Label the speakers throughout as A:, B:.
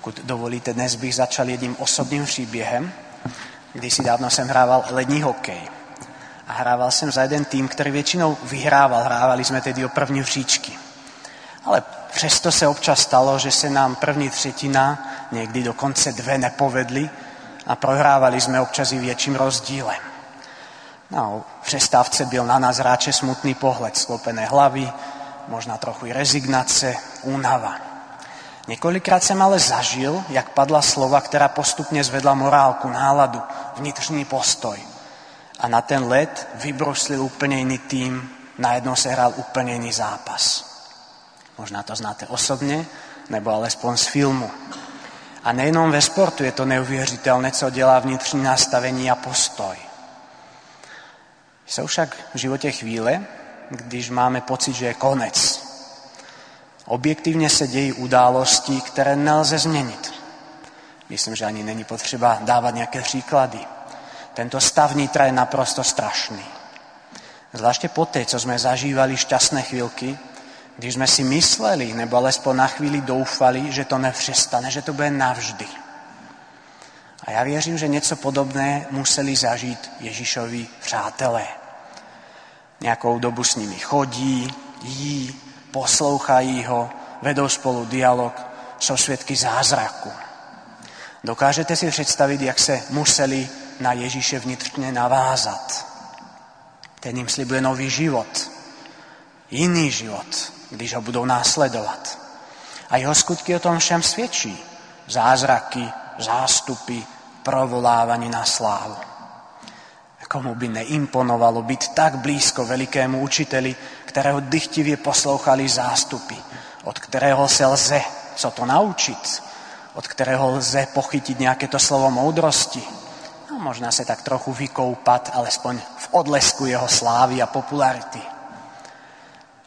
A: Pokud dovolíte, dnes bych začal jedním osobním příběhem. Když si dávno jsem hrával lední hokej. A hrával jsem za jeden tým, který většinou vyhrával. Hrávali jsme tedy o první příčky. Ale přesto se občas stalo, že se nám první třetina, někdy dokonce dve nepovedly a prohrávali jsme občas i větším rozdílem. No, v přestávce byl na nás ráče smutný pohled, sklopené hlavy, možná trochu i rezignace, únava. Několikrát jsem ale zažil, jak padla slova, která postupně zvedla morálku, náladu, vnitřní postoj. A na ten let vybruslil úplně jiný tým, najednou se hrál úplně jiný zápas. Možná to znáte osobně, nebo alespoň z filmu. A nejenom ve sportu je to neuvěřitelné, co dělá vnitřní nastavení a postoj. Jsou však v životě chvíle, když máme pocit, že je konec. Objektivně se dějí události, které nelze změnit. Myslím, že ani není potřeba dávat nějaké příklady. Tento stav nitra je naprosto strašný. Zvláště poté, co jsme zažívali šťastné chvíľky, když jsme si mysleli, nebo alespoň na chvíli doufali, že to nepřestane, že to bude navždy. A já věřím, že něco podobné museli zažít Ježíšovi přátelé. Nějakou dobu s nimi chodí, jí, poslouchají ho, vedou spolu dialog, jsou svědky zázraku. Dokážete si představit, jak se museli na Ježíše vnitřně navázat. Ten jim slibuje nový život, jiný život, když ho budou následovat. A jeho skutky o tom všem svědčí. Zázraky, zástupy, provolávání na slávu. Komu by neimponovalo byť tak blízko velikému učiteli, kterého dychtivě poslouchali zástupy, od kterého se lze co to naučit, od kterého lze pochytiť nějaké to slovo moudrosti. No, možná se tak trochu vykoupat, alespoň v odlesku jeho slávy a popularity.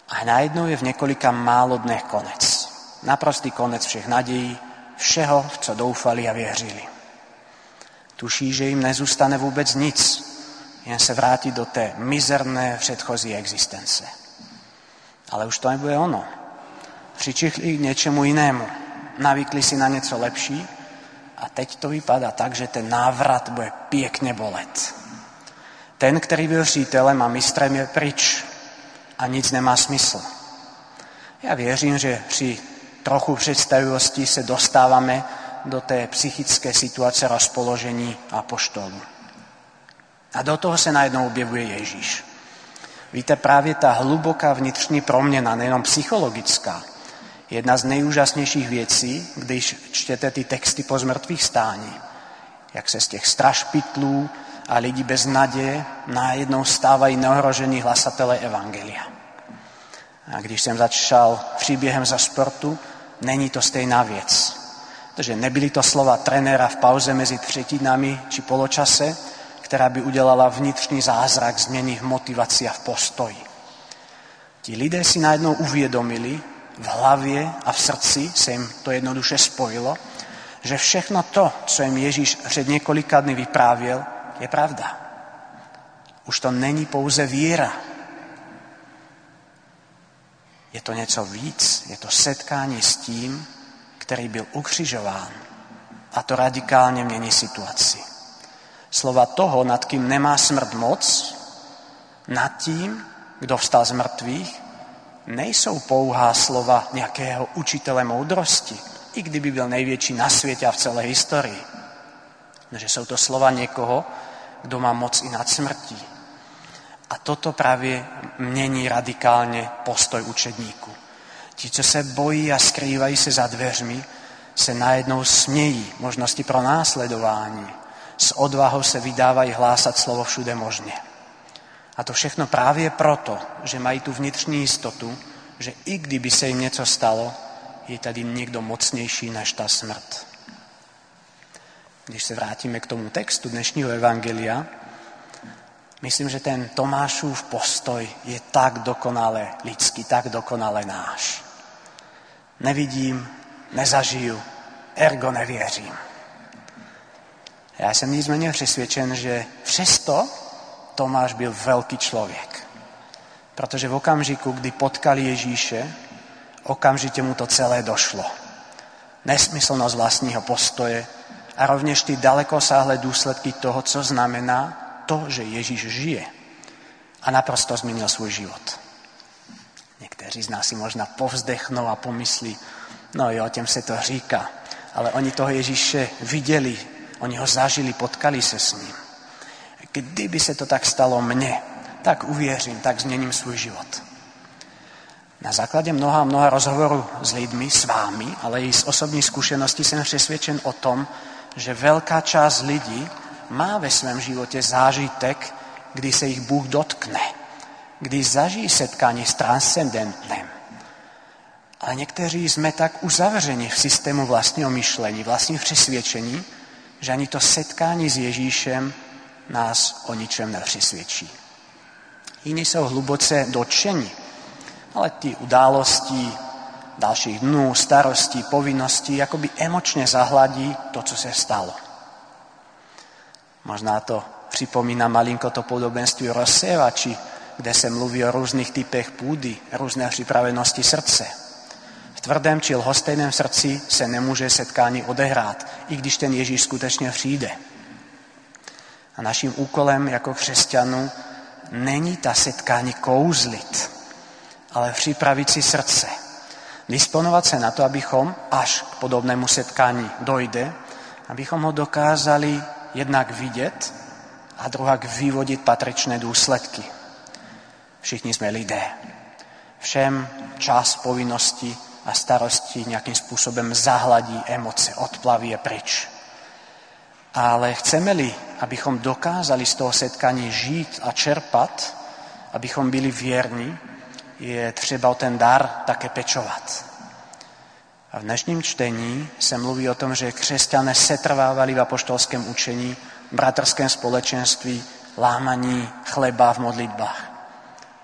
A: A najednou je v několika málo dnech konec. Naprostý konec všech nadějí, všeho, v co doufali a věřili. Tuší, že jim nezůstane vůbec nic, jen se vrátit do té mizerné předchozí existence. Ale už to nebude ono. Přičichli k něčemu jinému. Navykli si na něco lepší a teď to vypadá tak, že ten návrat bude pěkně bolet. Ten, který byl přítelem a mistrem, je pryč a nic nemá smysl. Já věřím, že při trochu představivosti se dostáváme do té psychické situace rozpoložení a poštolu. A do toho se najednou objevuje Ježíš. Víte, právě ta hluboká vnitřní proměna, nejenom psychologická, je jedna z nejúžasnějších věcí, když čtete ty texty po zmrtvých stání. Jak se z těch strašpitlů a lidí bez naděje najednou stávají neohrožení hlasatelé Evangelia. A když jsem začal příběhem za sportu, není to stejná věc. Takže nebyly to slova trenéra v pauze mezi třetinami či poločase, která by udělala vnitřní zázrak změny a v postoji. Ti lidé si najednou uvědomili, v hlavě a v srdci se jim to jednoduše spojilo, že všechno to, co jim Ježíš před několika dny vyprávěl, je pravda. Už to není pouze víra. Je to něco víc, je to setkání s tím, který byl ukřižován. A to radikálně mění situaci slova toho, nad kým nemá smrt moc, nad tím, kdo vstal z mrtvých, nejsou pouhá slova nějakého učitele moudrosti, i kdyby byl největší na světě a v celé historii. Že jsou to slova někoho, kdo má moc i nad smrtí. A toto právě mění radikálně postoj učedníků. Ti, co se bojí a skrývají se za dveřmi, se najednou smějí možnosti pro následování s odvahou se vydávají hlásat slovo všude možně. A to všechno právě proto, že mají tu vnitřní jistotu, že i kdyby se jim něco stalo, je tady někdo mocnější než ta smrt. Když se vrátíme k tomu textu dnešního evangelia, myslím, že ten Tomášův postoj je tak dokonale lidský, tak dokonale náš. Nevidím, nezažiju, ergo nevěřím. Já jsem nicméně přesvědčen, že přesto Tomáš byl velký člověk. Protože v okamžiku, kdy potkali Ježíše, okamžitě mu to celé došlo. nesmyslnosť vlastního postoje a rovněž ty dalekosáhle důsledky toho, co znamená to, že Ježíš žije a naprosto změnil svůj život. Někteří z nás si možná povzdechnou a pomyslí, no jo, těm se to říká, ale oni toho Ježíše viděli, oni ho zažili, potkali se s ním. Kdyby se to tak stalo mne, tak uvěřím, tak změním svůj život. Na základě mnoha a mnoha rozhovorů s lidmi, s vámi, ale i z osobní zkušenosti jsem přesvědčen o tom, že veľká část lidí má ve svém životě zážitek, kdy se jich Bůh dotkne, kdy zažijí setkání s transcendentným. Ale někteří jsme tak uzavřeni v systému vlastního myšlení, vlastních přesvědčení, že ani to setkání s Ježíšem nás o ničem nepřesvědčí. Jiní jsou hluboce dotčeni, ale ty události dalších dnů, starostí, povinností, jakoby emočně zahladí to, co se stalo. Možná to připomína malinko to podobenství rozsévači, kde se mluví o různých typech půdy, různé připravenosti srdce. Tvrdém či lhostejném srdci se nemůže setkání odehrát, i když ten Ježíš skutečně přijde. A naším úkolem jako křesťanů není ta setkání kouzlit, ale připravit si srdce. Disponovat se na to, abychom, až k podobnému setkání dojde, abychom ho dokázali jednak vidět a druhak vyvodit patričné důsledky. Všichni jsme lidé. Všem čas povinnosti a starosti nějakým způsobem zahladí emoce, odplaví je pryč. Ale chceme-li, abychom dokázali z toho setkání žít a čerpat, abychom byli věrní, je třeba o ten dar také pečovat. A v dnešním čtení se mluví o tom, že křesťané setrvávali v apoštolském učení, bratrském společenství, lámaní chleba v modlitbách.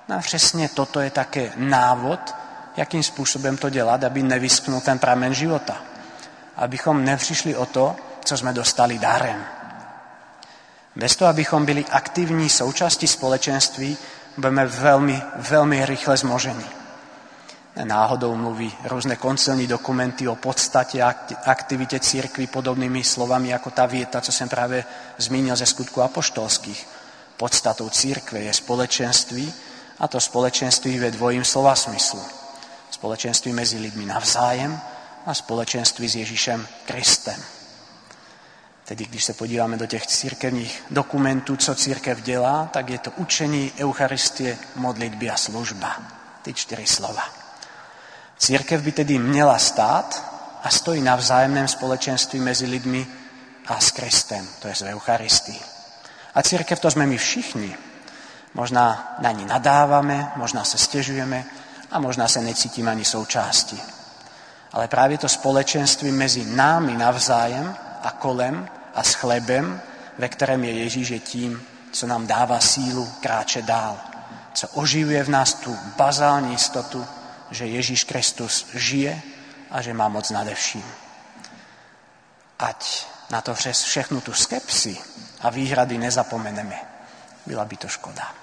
A: No a přesně toto je také návod, jakým způsobem to dělat, aby nevysknul ten pramen života. Abychom nepřišli o to, co jsme dostali darem. Bez toho, abychom byli aktivní součástí společenství, budeme veľmi, veľmi rýchle zmožení. Náhodou mluví rôzne koncilní dokumenty o podstate a aktivite církvy podobnými slovami ako tá vieta, co som práve zmínil ze skutku apoštolských. Podstatou církve je společenství a to společenství ve dvojím slova smyslu. Společenství mezi lidmi navzájem a společenství s Ježíšem Kristem. Tedy když se podíváme do těch církevních dokumentů, co církev dělá, tak je to učení, eucharistie, modlitby a služba. Ty čtyři slova. Církev by tedy měla stát a stojí na vzájemném společenství mezi lidmi a s Kristem, to je z Eucharistii. A církev to jsme my všichni. Možná na ní nadáváme, možná se stěžujeme a možná se necítíme ani součástí. Ale právě to společenství mezi námi navzájem a kolem a s chlebem, ve kterém je Ježíš, je tím, co nám dává sílu kráčet dál. Co oživuje v nás tu bazální jistotu, že Ježíš Kristus žije a že má moc nade vším. Ať na to přes všechnu tu skepsi a výhrady nezapomeneme. Byla by to škoda.